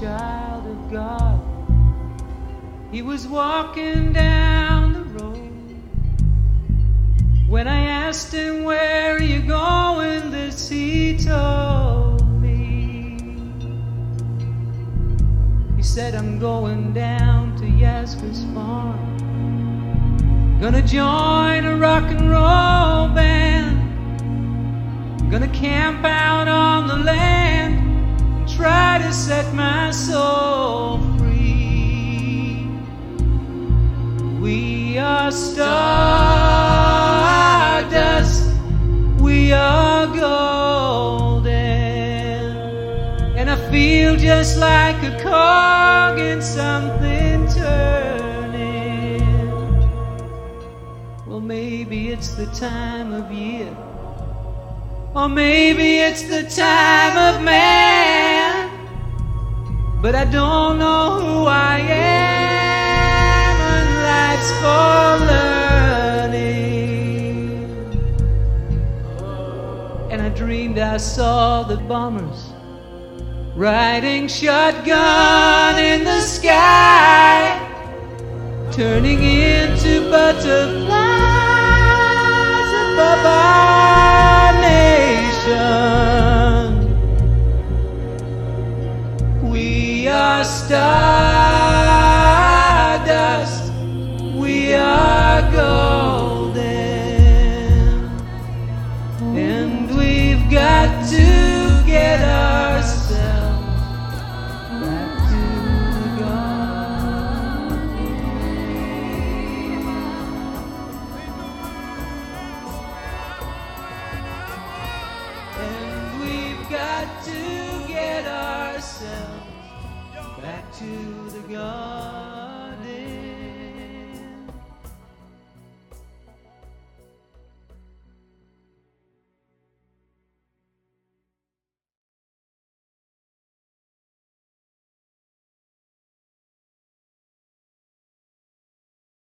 child of God. He was walking down the road. When I asked him, Where are you going? This he told me. He said, I'm going down to Yasgur's farm. Gonna join a rock and roll band. Gonna camp out on the land and try to set my soul free. We are stardust, we are golden, and I feel just like a cog in something turning. Well, maybe it's the time of year. Or maybe it's the time of. But I don't know who I am, and life's for learning. And I dreamed I saw the bombers riding shotgun in the sky, turning into butterflies We are stardust, we are golden, and we've got to get ourselves back to the garden. And we've got to get ourselves back to the garden.